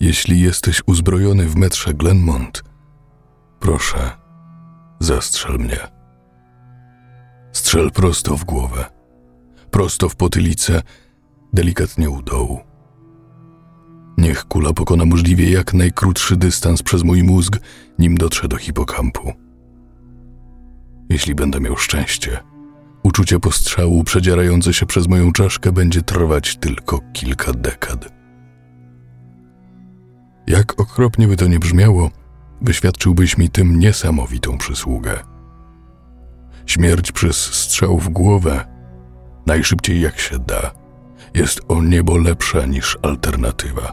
Jeśli jesteś uzbrojony w metrze Glenmont, proszę, zastrzel mnie. Strzel prosto w głowę, prosto w potylicę, delikatnie u dołu. Niech kula pokona możliwie jak najkrótszy dystans przez mój mózg, nim dotrze do hipokampu. Jeśli będę miał szczęście, uczucie postrzału przedzierające się przez moją czaszkę będzie trwać tylko kilka dekad. Jak okropnie by to nie brzmiało, wyświadczyłbyś mi tym niesamowitą przysługę. Śmierć przez strzał w głowę, najszybciej jak się da, jest o niebo lepsza niż alternatywa.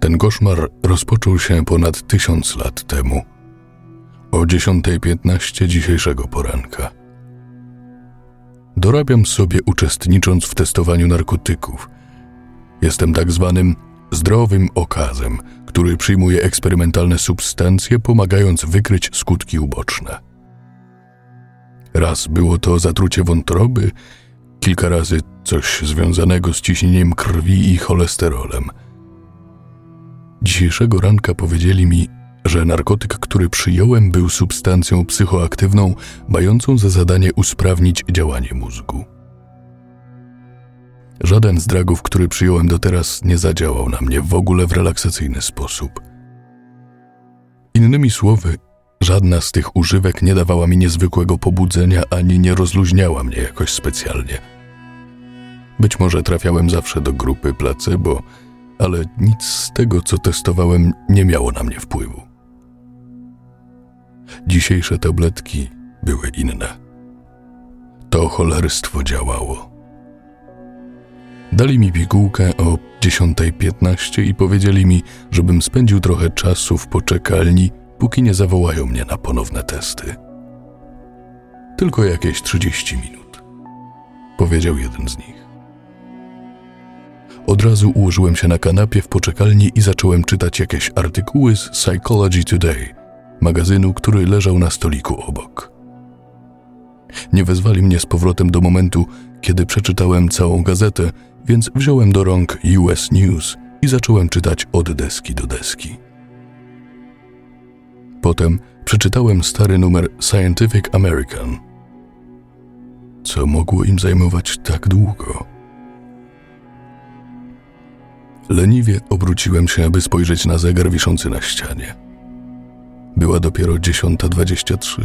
Ten koszmar rozpoczął się ponad tysiąc lat temu, o 10.15 dzisiejszego poranka. Dorabiam sobie uczestnicząc w testowaniu narkotyków. Jestem tak zwanym zdrowym okazem, który przyjmuje eksperymentalne substancje, pomagając wykryć skutki uboczne. Raz było to zatrucie wątroby, kilka razy coś związanego z ciśnieniem krwi i cholesterolem – Dzisiejszego ranka powiedzieli mi, że narkotyk, który przyjąłem, był substancją psychoaktywną, mającą za zadanie usprawnić działanie mózgu. Żaden z dragów, który przyjąłem do teraz, nie zadziałał na mnie w ogóle w relaksacyjny sposób. Innymi słowy, żadna z tych używek nie dawała mi niezwykłego pobudzenia ani nie rozluźniała mnie jakoś specjalnie. Być może trafiałem zawsze do grupy placebo, ale nic z tego, co testowałem, nie miało na mnie wpływu. Dzisiejsze tabletki były inne. To cholerstwo działało. Dali mi pigułkę o 10.15 i powiedzieli mi, żebym spędził trochę czasu w poczekalni, póki nie zawołają mnie na ponowne testy. Tylko jakieś 30 minut, powiedział jeden z nich. Od razu ułożyłem się na kanapie w poczekalni i zacząłem czytać jakieś artykuły z Psychology Today, magazynu, który leżał na stoliku obok. Nie wezwali mnie z powrotem do momentu, kiedy przeczytałem całą gazetę, więc wziąłem do rąk US News i zacząłem czytać od deski do deski. Potem przeczytałem stary numer Scientific American. Co mogło im zajmować tak długo? Leniwie obróciłem się, aby spojrzeć na zegar wiszący na ścianie. Była dopiero 10.23.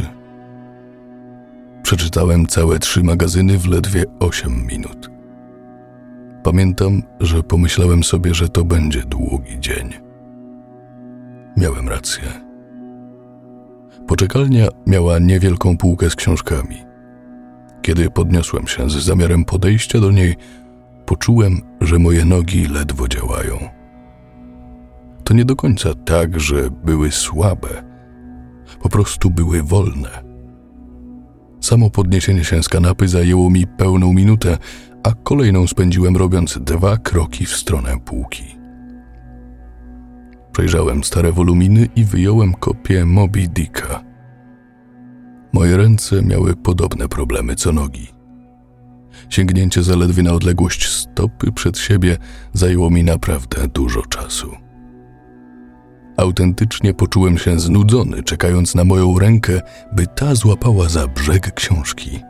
Przeczytałem całe trzy magazyny w ledwie 8 minut. Pamiętam, że pomyślałem sobie, że to będzie długi dzień. Miałem rację. Poczekalnia miała niewielką półkę z książkami. Kiedy podniosłem się z zamiarem podejścia do niej, poczułem, że moje nogi ledwo działają. To nie do końca tak, że były słabe, po prostu były wolne. Samo podniesienie się z kanapy zajęło mi pełną minutę, a kolejną spędziłem robiąc dwa kroki w stronę półki. Przejrzałem stare woluminy i wyjąłem kopię Moby Dicka. Moje ręce miały podobne problemy co nogi. Sięgnięcie zaledwie na odległość stopy przed siebie zajęło mi naprawdę dużo czasu. Autentycznie poczułem się znudzony, czekając na moją rękę, by ta złapała za brzeg książki.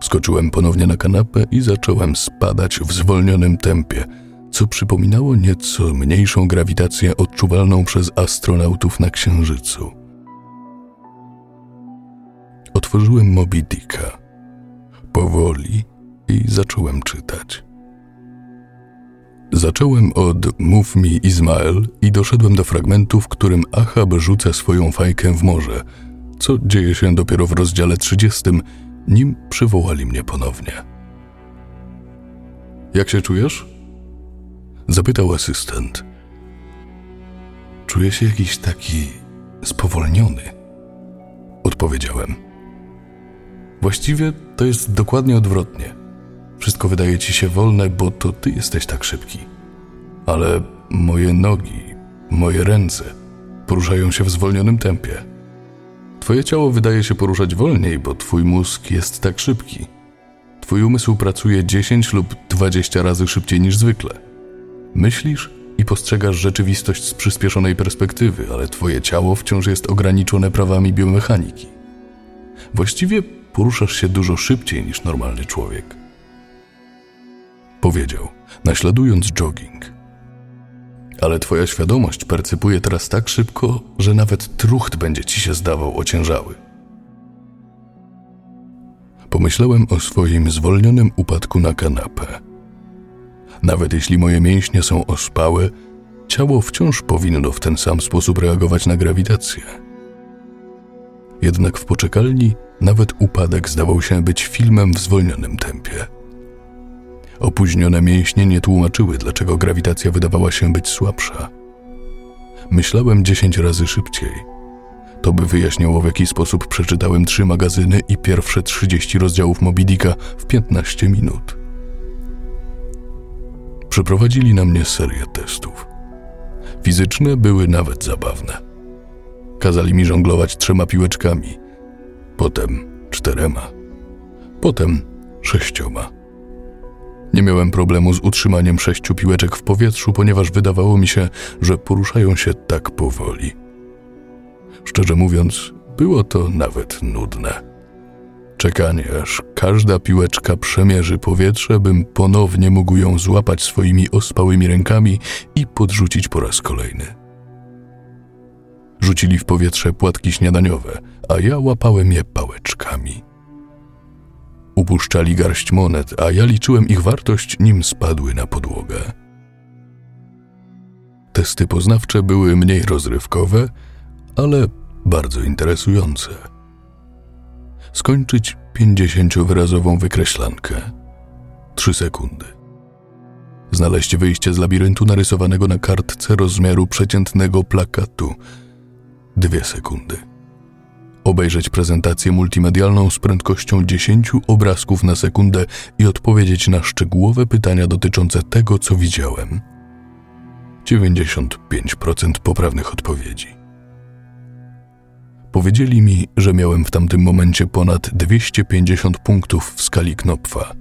Skoczyłem ponownie na kanapę i zacząłem spadać w zwolnionym tempie, co przypominało nieco mniejszą grawitację odczuwalną przez astronautów na Księżycu. Otworzyłem Moby Dicka powoli i zacząłem czytać. Zacząłem od Mów mi Izmael i doszedłem do fragmentu, w którym Achab rzuca swoją fajkę w morze, co dzieje się dopiero w rozdziale 30, nim przywołali mnie ponownie. Jak się czujesz? Zapytał asystent. Czuję się jakiś taki spowolniony. Odpowiedziałem. Właściwie to jest dokładnie odwrotnie. Wszystko wydaje ci się wolne, bo to ty jesteś tak szybki. Ale moje nogi, moje ręce poruszają się w zwolnionym tempie. Twoje ciało wydaje się poruszać wolniej, bo twój mózg jest tak szybki. twój umysł pracuje 10 lub 20 razy szybciej niż zwykle. Myślisz i postrzegasz rzeczywistość z przyspieszonej perspektywy, ale twoje ciało wciąż jest ograniczone prawami biomechaniki. Właściwie poruszasz się dużo szybciej niż normalny człowiek. Powiedział, naśladując jogging. Ale twoja świadomość percypuje teraz tak szybko, że nawet trucht będzie ci się zdawał ociężały. Pomyślałem o swoim zwolnionym upadku na kanapę. Nawet jeśli moje mięśnie są ospałe, ciało wciąż powinno w ten sam sposób reagować na grawitację. Jednak w poczekalni nawet upadek zdawał się być filmem w zwolnionym tempie. Opóźnione mięśnie nie tłumaczyły, dlaczego grawitacja wydawała się być słabsza. Myślałem dziesięć razy szybciej. To by wyjaśniało, w jaki sposób przeczytałem trzy magazyny i pierwsze trzydzieści rozdziałów Mobidika w piętnaście minut. Przeprowadzili na mnie serię testów. Fizyczne były nawet zabawne. Kazali mi żonglować trzema piłeczkami, potem czterema, potem sześcioma. Nie miałem problemu z utrzymaniem sześciu piłeczek w powietrzu, ponieważ wydawało mi się, że poruszają się tak powoli. Szczerze mówiąc, było to nawet nudne. Czekanie, aż każda piłeczka przemierzy powietrze, bym ponownie mógł ją złapać swoimi ospałymi rękami i podrzucić po raz kolejny. Rzucili w powietrze płatki śniadaniowe, a ja łapałem je pałeczkami. Upuszczali garść monet, a ja liczyłem ich wartość, nim spadły na podłogę. Testy poznawcze były mniej rozrywkowe, ale bardzo interesujące. Skończyć pięćdziesięciowyrazową wykreślankę. Trzy sekundy. Znaleźć wyjście z labiryntu narysowanego na kartce rozmiaru przeciętnego plakatu. Dwie sekundy obejrzeć prezentację multimedialną z prędkością 10 obrazków na sekundę i odpowiedzieć na szczegółowe pytania dotyczące tego, co widziałem. 95% poprawnych odpowiedzi. Powiedzieli mi, że miałem w tamtym momencie ponad 250 punktów w skali Knopfa.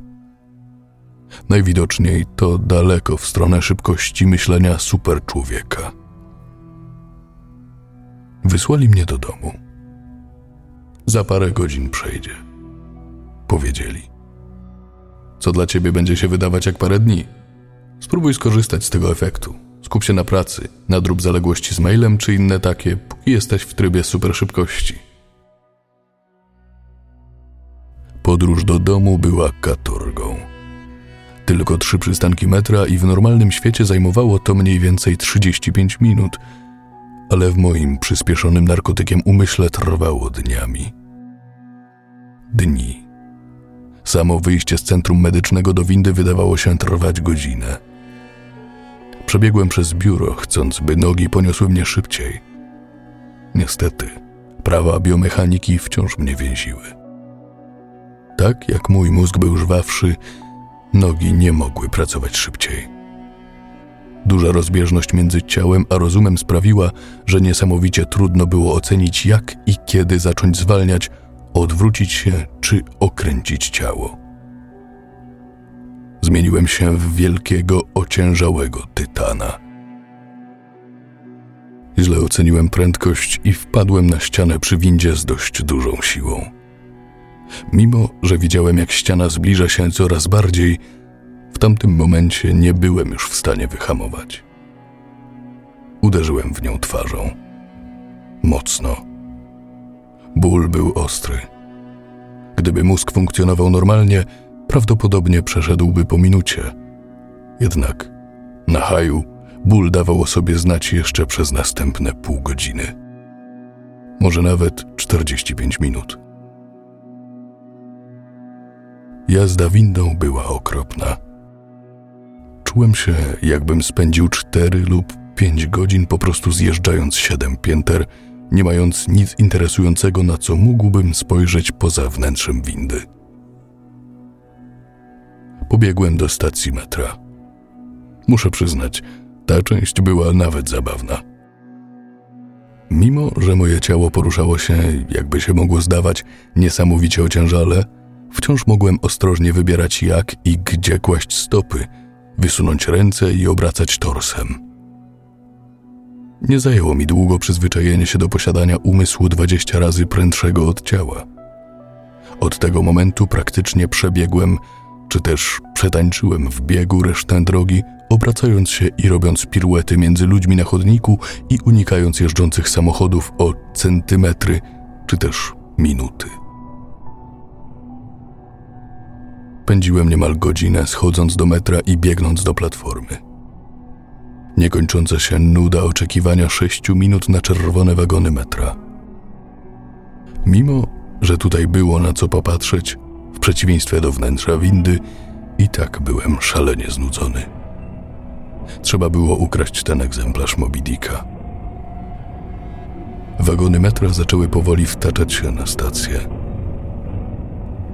Najwidoczniej to daleko w stronę szybkości myślenia superczłowieka. Wysłali mnie do domu. Za parę godzin przejdzie. Powiedzieli. Co dla ciebie będzie się wydawać jak parę dni? Spróbuj skorzystać z tego efektu. Skup się na pracy, nadrób zaległości z mailem czy inne takie, póki jesteś w trybie superszybkości. Podróż do domu była katorgą. Tylko trzy przystanki metra i w normalnym świecie zajmowało to mniej więcej 35 minut, ale w moim przyspieszonym narkotykiem umyśle trwało dniami dni. Samo wyjście z centrum medycznego do windy wydawało się trwać godzinę. Przebiegłem przez biuro, chcąc, by nogi poniosły mnie szybciej. Niestety, prawa biomechaniki wciąż mnie więziły. Tak jak mój mózg był żwawszy, nogi nie mogły pracować szybciej. Duża rozbieżność między ciałem a rozumem sprawiła, że niesamowicie trudno było ocenić, jak i kiedy zacząć zwalniać, odwrócić się czy okręcić ciało. Zmieniłem się w wielkiego, ociężałego tytana. Źle oceniłem prędkość i wpadłem na ścianę przy windzie z dość dużą siłą. Mimo, że widziałem, jak ściana zbliża się coraz bardziej, w tamtym momencie nie byłem już w stanie wyhamować. Uderzyłem w nią twarzą. Mocno Ból był ostry. Gdyby mózg funkcjonował normalnie, prawdopodobnie przeszedłby po minucie. Jednak na haju ból dawał o sobie znać jeszcze przez następne pół godziny. Może nawet 45 minut. Jazda windą była okropna. Czułem się, jakbym spędził cztery lub pięć godzin po prostu zjeżdżając siedem pięter nie mając nic interesującego, na co mógłbym spojrzeć poza wnętrzem windy. Pobiegłem do stacji metra. Muszę przyznać, ta część była nawet zabawna. Mimo, że moje ciało poruszało się, jakby się mogło zdawać, niesamowicie ociężale, wciąż mogłem ostrożnie wybierać jak i gdzie kłaść stopy, wysunąć ręce i obracać torsem. Nie zajęło mi długo przyzwyczajenie się do posiadania umysłu dwadzieścia razy prędszego od ciała. Od tego momentu praktycznie przebiegłem, czy też przetańczyłem w biegu resztę drogi, obracając się i robiąc piruety między ludźmi na chodniku i unikając jeżdżących samochodów o centymetry, czy też minuty. Pędziłem niemal godzinę, schodząc do metra i biegnąc do platformy. Niekończąca się nuda oczekiwania sześciu minut na czerwone wagony metra. Mimo, że tutaj było na co popatrzeć, w przeciwieństwie do wnętrza windy, i tak byłem szalenie znudzony. Trzeba było ukraść ten egzemplarz Moby Dicka. Wagony metra zaczęły powoli wtaczać się na stację.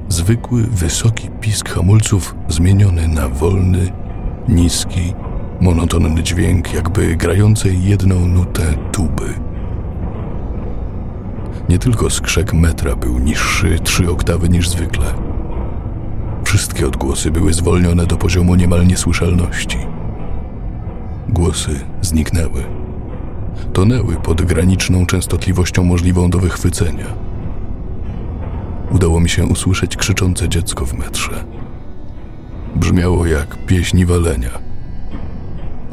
Zwykły, wysoki pisk hamulców zmieniony na wolny, niski, monotonny dźwięk, jakby grającej jedną nutę tuby. Nie tylko skrzek metra był niższy trzy oktawy niż zwykle. Wszystkie odgłosy były zwolnione do poziomu niemal niesłyszalności. Głosy zniknęły. Tonęły pod graniczną częstotliwością możliwą do wychwycenia. Udało mi się usłyszeć krzyczące dziecko w metrze. Brzmiało jak pieśni walenia.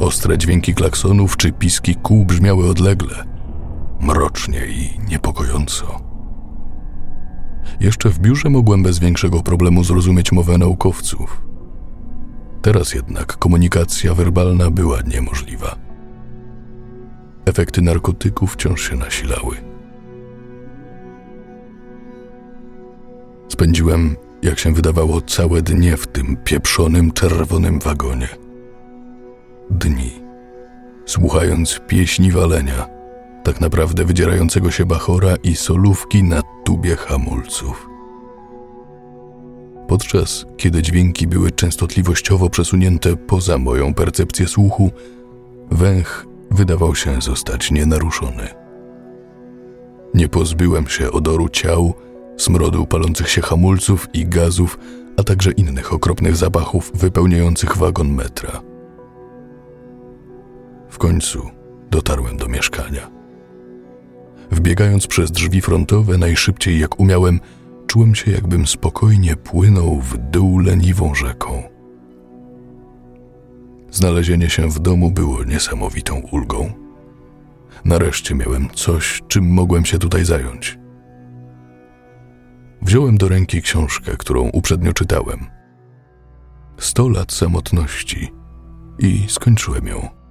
Ostre dźwięki klaksonów czy piski kół brzmiały odlegle, mrocznie i niepokojąco. Jeszcze w biurze mogłem bez większego problemu zrozumieć mowę naukowców. Teraz jednak komunikacja werbalna była niemożliwa. Efekty narkotyków wciąż się nasilały. Spędziłem, jak się wydawało, całe dnie w tym pieprzonym czerwonym wagonie. Dni, słuchając pieśni walenia, tak naprawdę wydzierającego się bachora i solówki na tubie hamulców. Podczas kiedy dźwięki były częstotliwościowo przesunięte poza moją percepcję słuchu, węch wydawał się zostać nienaruszony. Nie pozbyłem się odoru ciał, smrodu palących się hamulców i gazów, a także innych okropnych zapachów wypełniających wagon metra. Końcu dotarłem do mieszkania. Wbiegając przez drzwi frontowe najszybciej jak umiałem, czułem się jakbym spokojnie płynął w dół leniwą rzeką. Znalezienie się w domu było niesamowitą ulgą. Nareszcie miałem coś, czym mogłem się tutaj zająć. Wziąłem do ręki książkę, którą uprzednio czytałem. Sto lat samotności i skończyłem ją.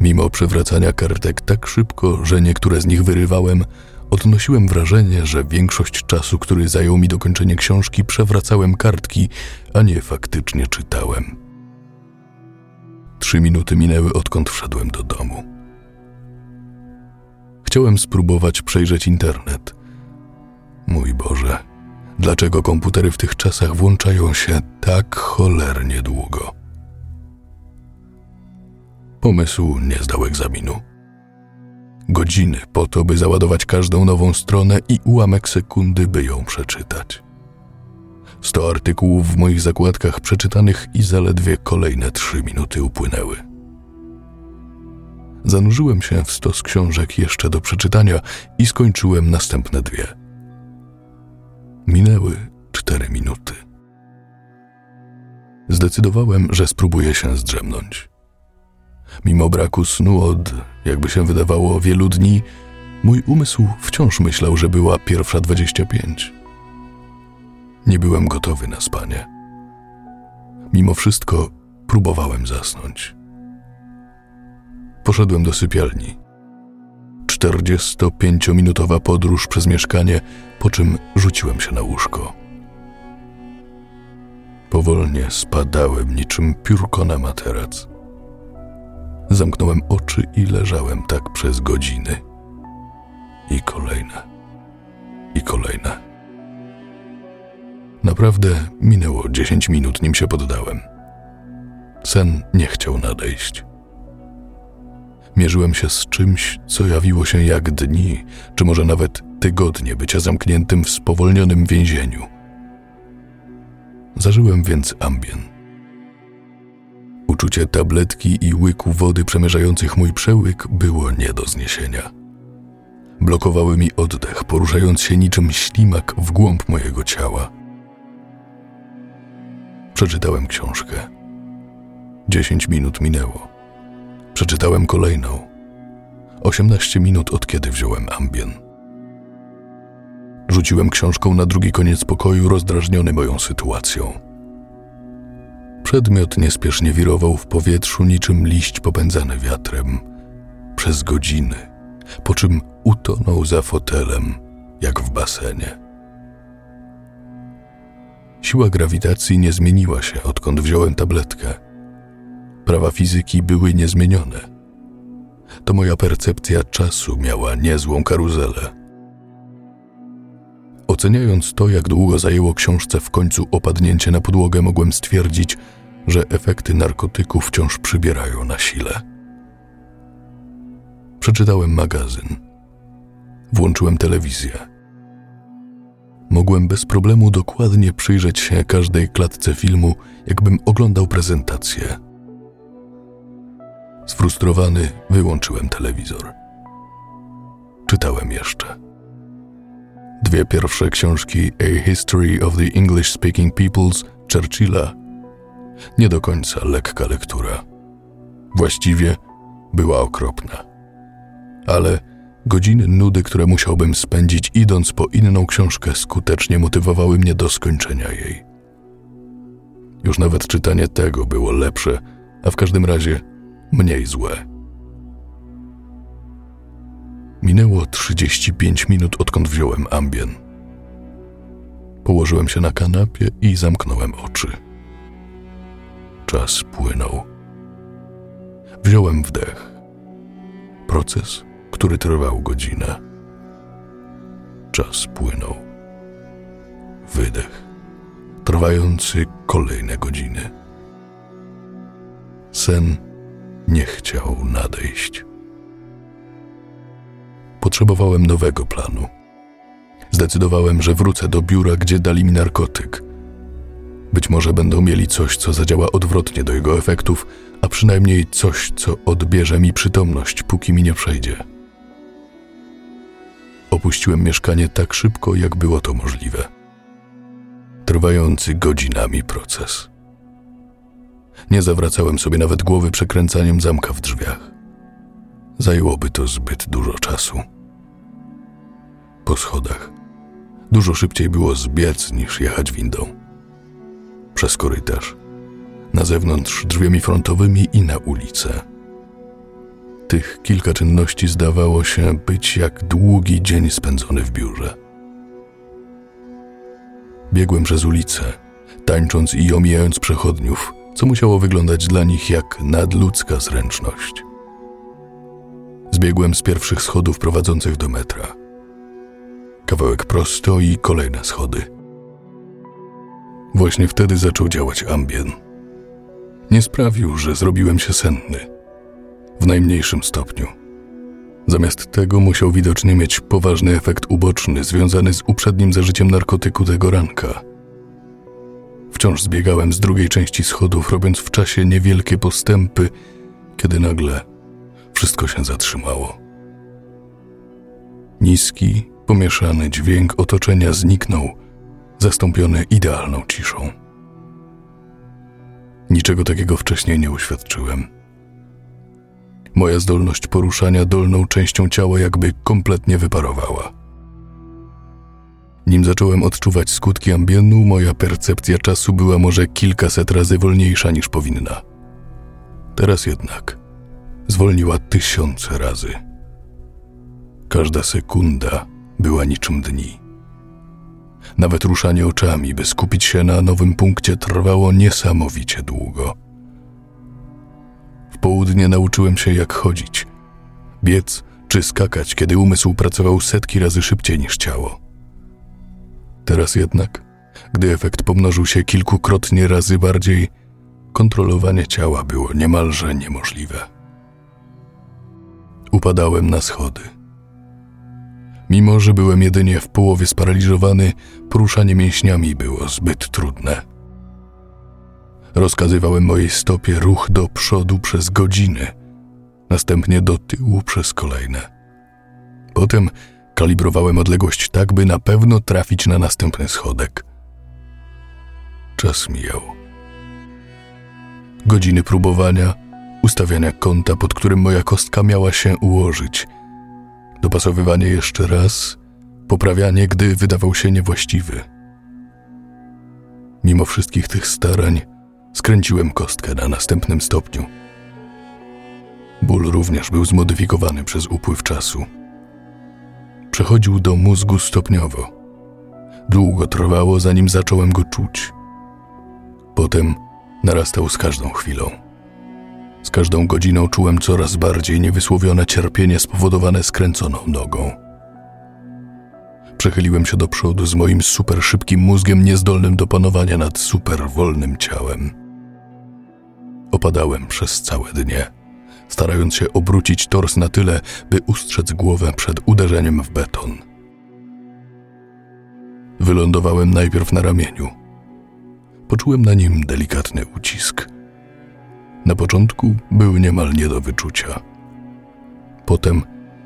Mimo przewracania kartek tak szybko, że niektóre z nich wyrywałem, odnosiłem wrażenie, że większość czasu, który zajął mi dokończenie książki, przewracałem kartki, a nie faktycznie czytałem. Trzy minuty minęły, odkąd wszedłem do domu. Chciałem spróbować przejrzeć internet. Mój Boże, dlaczego komputery w tych czasach włączają się tak cholernie długo? Pomysł nie zdał egzaminu. Godziny po to, by załadować każdą nową stronę i ułamek sekundy, by ją przeczytać. Sto artykułów w moich zakładkach przeczytanych i zaledwie kolejne trzy minuty upłynęły. Zanurzyłem się w stos książek jeszcze do przeczytania i skończyłem następne dwie. Minęły cztery minuty. Zdecydowałem, że spróbuję się zdrzemnąć. Mimo braku snu od, jakby się wydawało, wielu dni, mój umysł wciąż myślał, że była pierwsza dwadzieścia pięć. Nie byłem gotowy na spanie. Mimo wszystko próbowałem zasnąć. Poszedłem do sypialni. 45-minutowa podróż przez mieszkanie, po czym rzuciłem się na łóżko. Powolnie spadałem niczym piórko na materac. Zamknąłem oczy i leżałem tak przez godziny. I kolejne. I kolejne. Naprawdę minęło dziesięć minut, nim się poddałem. Sen nie chciał nadejść. Mierzyłem się z czymś, co jawiło się jak dni, czy może nawet tygodnie bycia zamkniętym w spowolnionym więzieniu, Zażyłem więc ambien. Uczucie tabletki i łyku wody przemierzających mój przełyk było nie do zniesienia. Blokowały mi oddech, poruszając się niczym ślimak w głąb mojego ciała. Przeczytałem książkę. Dziesięć minut minęło. Przeczytałem kolejną. Osiemnaście minut od kiedy wziąłem ambien. Rzuciłem książką na drugi koniec pokoju, rozdrażniony moją sytuacją. Przedmiot niespiesznie wirował w powietrzu niczym liść popędzany wiatrem przez godziny, po czym utonął za fotelem, jak w basenie. Siła grawitacji nie zmieniła się, odkąd wziąłem tabletkę. Prawa fizyki były niezmienione. To moja percepcja czasu miała niezłą karuzelę. Oceniając to, jak długo zajęło książce w końcu opadnięcie na podłogę, mogłem stwierdzić, że efekty narkotyków wciąż przybierają na sile. Przeczytałem magazyn. Włączyłem telewizję. Mogłem bez problemu dokładnie przyjrzeć się każdej klatce filmu, jakbym oglądał prezentację. Sfrustrowany wyłączyłem telewizor. Czytałem jeszcze. Dwie pierwsze książki A History of the English Speaking Peoples Churchilla nie do końca lekka lektura. Właściwie była okropna. Ale godziny nudy, które musiałbym spędzić idąc po inną książkę, skutecznie motywowały mnie do skończenia jej. Już nawet czytanie tego było lepsze, a w każdym razie mniej złe. Minęło 35 minut, odkąd wziąłem ambien. Położyłem się na kanapie i zamknąłem oczy. Czas płynął. Wziąłem wdech. Proces, który trwał godzinę. Czas płynął. Wydech, trwający kolejne godziny. Sen nie chciał nadejść. Potrzebowałem nowego planu. Zdecydowałem, że wrócę do biura, gdzie dali mi narkotyk. Być może będą mieli coś, co zadziała odwrotnie do jego efektów, a przynajmniej coś, co odbierze mi przytomność, póki mi nie przejdzie. Opuściłem mieszkanie tak szybko, jak było to możliwe. Trwający godzinami proces. Nie zawracałem sobie nawet głowy przekręcaniem zamka w drzwiach. Zajęłoby to zbyt dużo czasu. Po schodach. Dużo szybciej było zbiec niż jechać windą. Przez korytarz. Na zewnątrz drzwiami frontowymi i na ulicę. Tych kilka czynności zdawało się być jak długi dzień spędzony w biurze. Biegłem przez ulicę, tańcząc i omijając przechodniów, co musiało wyglądać dla nich jak nadludzka zręczność. Zbiegłem z pierwszych schodów prowadzących do metra. Kawałek prosto i kolejne schody. Właśnie wtedy zaczął działać ambien. Nie sprawił, że zrobiłem się senny. W najmniejszym stopniu. Zamiast tego musiał widocznie mieć poważny efekt uboczny związany z uprzednim zażyciem narkotyku tego ranka. Wciąż zbiegałem z drugiej części schodów, robiąc w czasie niewielkie postępy, kiedy nagle wszystko się zatrzymało. Niski, pomieszany dźwięk otoczenia zniknął, zastąpiony idealną ciszą. Niczego takiego wcześniej nie uświadczyłem. Moja zdolność poruszania dolną częścią ciała jakby kompletnie wyparowała. Nim zacząłem odczuwać skutki ambienu, moja percepcja czasu była może kilkaset razy wolniejsza niż powinna. Teraz jednak zwolniła tysiące razy. Każda sekunda była niczym dni. Nawet ruszanie oczami, by skupić się na nowym punkcie, trwało niesamowicie długo. W południe nauczyłem się, jak chodzić, biec czy skakać, kiedy umysł pracował setki razy szybciej niż ciało. Teraz jednak, gdy efekt pomnożył się kilkukrotnie razy bardziej, kontrolowanie ciała było niemalże niemożliwe. Upadałem na schody. Mimo, że byłem jedynie w połowie sparaliżowany, poruszanie mięśniami było zbyt trudne. Rozkazywałem mojej stopie ruch do przodu przez godziny, następnie do tyłu przez kolejne. Potem kalibrowałem odległość tak, by na pewno trafić na następny schodek. Czas mijał. Godziny próbowania, ustawiania kąta, pod którym moja kostka miała się ułożyć, dopasowywanie jeszcze raz, poprawianie, gdy wydawał się niewłaściwy. Mimo wszystkich tych starań, skręciłem kostkę na następnym stopniu. Ból również był zmodyfikowany przez upływ czasu. Przechodził do mózgu stopniowo. Długo trwało, zanim zacząłem go czuć. Potem narastał z każdą chwilą. Z każdą godziną czułem coraz bardziej niewysłowione cierpienie spowodowane skręconą nogą. Przechyliłem się do przodu z moim super szybkim mózgiem niezdolnym do panowania nad super wolnym ciałem. Opadałem przez całe dnie, starając się obrócić tors na tyle, by ustrzec głowę przed uderzeniem w beton. Wylądowałem najpierw na ramieniu. Poczułem na nim delikatny ucisk. Na początku był niemal nie do wyczucia. Potem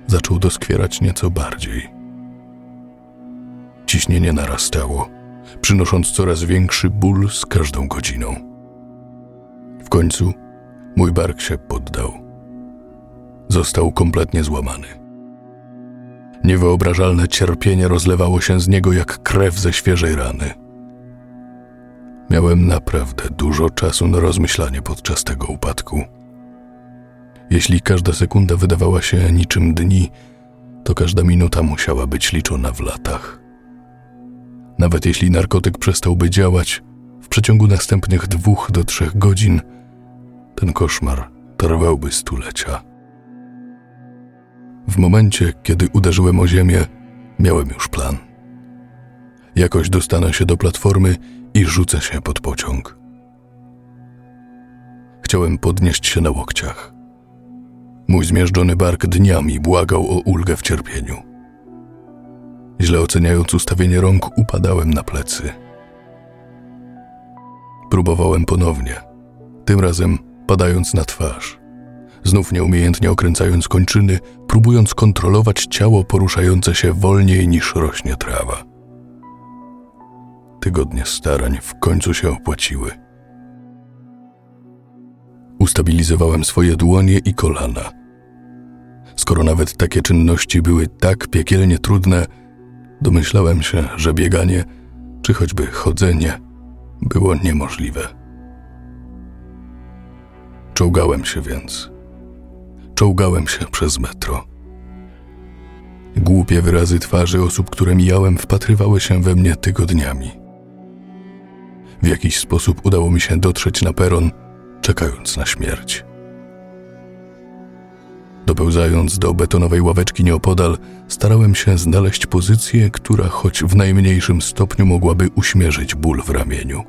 zaczął doskwierać nieco bardziej. Ciśnienie narastało, przynosząc coraz większy ból z każdą godziną. W końcu mój bark się poddał. Został kompletnie złamany. Niewyobrażalne cierpienie rozlewało się z niego jak krew ze świeżej rany. Miałem naprawdę dużo czasu na rozmyślanie podczas tego upadku. Jeśli każda sekunda wydawała się niczym dni, to każda minuta musiała być liczona w latach. Nawet jeśli narkotyk przestałby działać, w przeciągu następnych dwóch do trzech godzin ten koszmar trwałby stulecia. W momencie, kiedy uderzyłem o ziemię, miałem już plan. Jakoś dostanę się do platformy i rzucę się pod pociąg. Chciałem podnieść się na łokciach. Mój zmierzczony bark dniami błagał o ulgę w cierpieniu. Źle oceniając ustawienie rąk, upadałem na plecy. Próbowałem ponownie, tym razem padając na twarz. Znów nieumiejętnie okręcając kończyny, próbując kontrolować ciało poruszające się wolniej niż rośnie trawa. Tygodnie starań w końcu się opłaciły. Ustabilizowałem swoje dłonie i kolana. Skoro nawet takie czynności były tak piekielnie trudne, domyślałem się, że bieganie, czy choćby chodzenie, było niemożliwe. Czołgałem się więc. Czołgałem się przez metro. Głupie wyrazy twarzy osób, które mijałem, wpatrywały się we mnie tygodniami. W jakiś sposób udało mi się dotrzeć na peron, czekając na śmierć. Dopełzając do betonowej ławeczki nieopodal, starałem się znaleźć pozycję, która choć w najmniejszym stopniu mogłaby uśmierzyć ból w ramieniu.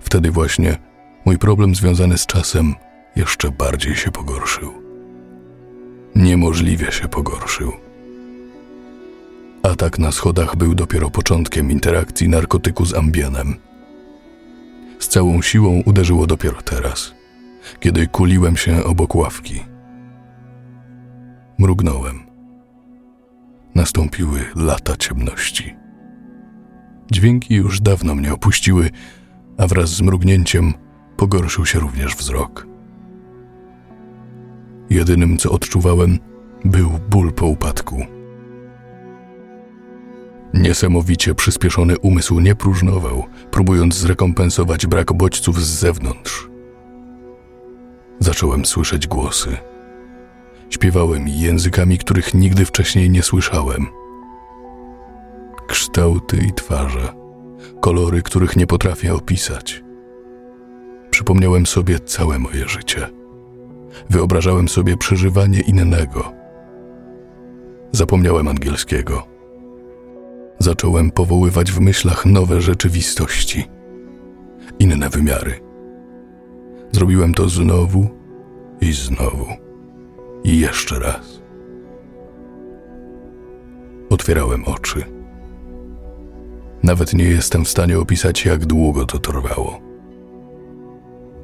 Wtedy właśnie mój problem związany z czasem jeszcze bardziej się pogorszył. Niemożliwie się pogorszył. Atak na schodach był dopiero początkiem interakcji narkotyku z ambienem. Z całą siłą uderzyło dopiero teraz, kiedy kuliłem się obok ławki. Mrugnąłem. Nastąpiły lata ciemności. Dźwięki już dawno mnie opuściły, a wraz z mrugnięciem pogorszył się również wzrok. Jedynym, co odczuwałem, był ból po upadku. Niesamowicie przyspieszony umysł nie próżnował, próbując zrekompensować brak bodźców z zewnątrz. Zacząłem słyszeć głosy. Śpiewałem językami, których nigdy wcześniej nie słyszałem. Kształty i twarze, kolory, których nie potrafię opisać. Przypomniałem sobie całe moje życie. Wyobrażałem sobie przeżywanie innego. Zapomniałem angielskiego. Zacząłem powoływać w myślach nowe rzeczywistości, inne wymiary. Zrobiłem to znowu i znowu i jeszcze raz. Otwierałem oczy. Nawet nie jestem w stanie opisać, jak długo to trwało.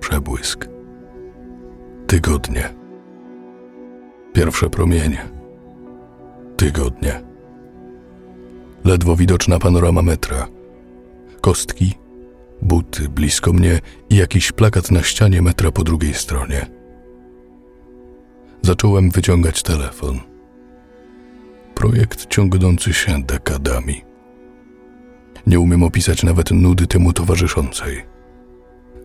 przebłysk. Tygodnie. Pierwsze promienie. Tygodnie. Ledwo widoczna panorama metra. Kostki, buty blisko mnie i jakiś plakat na ścianie metra po drugiej stronie. Zacząłem wyciągać telefon. Projekt ciągnący się dekadami. Nie umiem opisać nawet nudy temu towarzyszącej.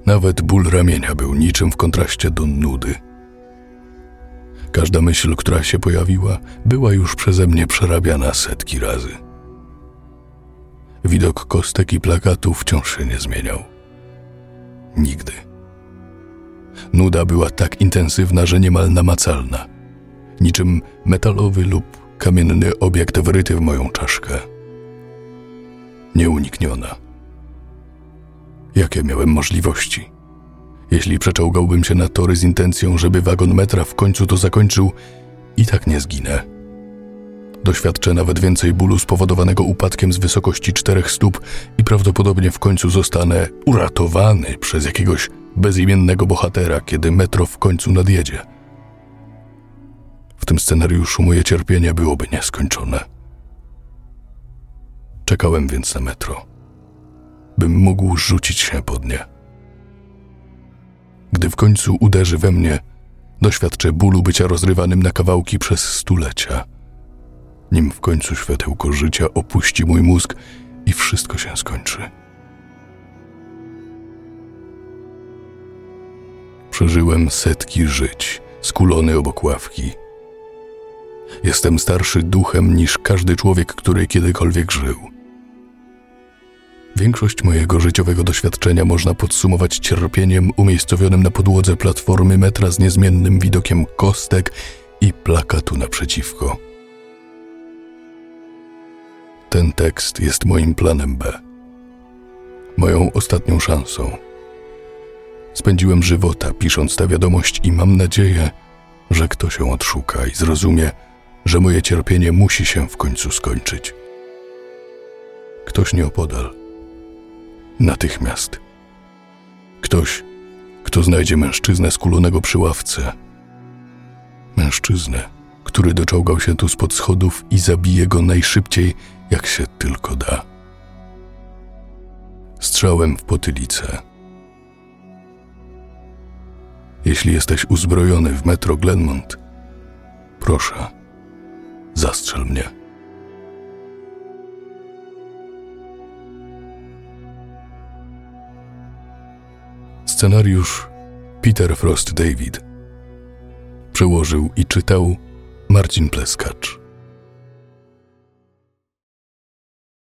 Nawet ból ramienia był niczym w kontraście do nudy. Każda myśl, która się pojawiła, była już przeze mnie przerabiana setki razy. Widok kostek i plakatów wciąż się nie zmieniał. Nigdy. Nuda była tak intensywna, że niemal namacalna, niczym metalowy lub kamienny obiekt wryty w moją czaszkę. Nieunikniona. Jakie miałem możliwości? Jeśli przeczołgałbym się na tory z intencją, żeby wagon metra w końcu to zakończył, i tak nie zginę. Doświadczę nawet więcej bólu spowodowanego upadkiem z wysokości czterech stóp i prawdopodobnie w końcu zostanę uratowany przez jakiegoś bezimiennego bohatera, kiedy metro w końcu nadjedzie. W tym scenariuszu moje cierpienie byłoby nieskończone. Czekałem więc na metro, bym mógł rzucić się pod nie. Gdy w końcu uderzy we mnie, doświadczę bólu bycia rozrywanym na kawałki przez stulecia. Nim w końcu światełko życia opuści mój mózg i wszystko się skończy. Przeżyłem setki żyć, skulony obok ławki. Jestem starszy duchem niż każdy człowiek, który kiedykolwiek żył. Większość mojego życiowego doświadczenia można podsumować cierpieniem umiejscowionym na podłodze platformy metra z niezmiennym widokiem kostek i plakatu naprzeciwko. Ten tekst jest moim planem B, moją ostatnią szansą. Spędziłem żywota pisząc tę wiadomość i mam nadzieję, że ktoś ją odszuka i zrozumie, że moje cierpienie musi się w końcu skończyć. Ktoś nieopodal natychmiast. Ktoś, kto znajdzie mężczyznę skulonego przy ławce. Mężczyznę, który doczołgał się tu spod schodów i zabije go najszybciej, jak się tylko da. Strzałem w potylicę. Jeśli jesteś uzbrojony w metro Glenmont, proszę, zastrzel mnie. Scenariusz Peter Frost David. Przełożył i czytał Marcin Pleskacz.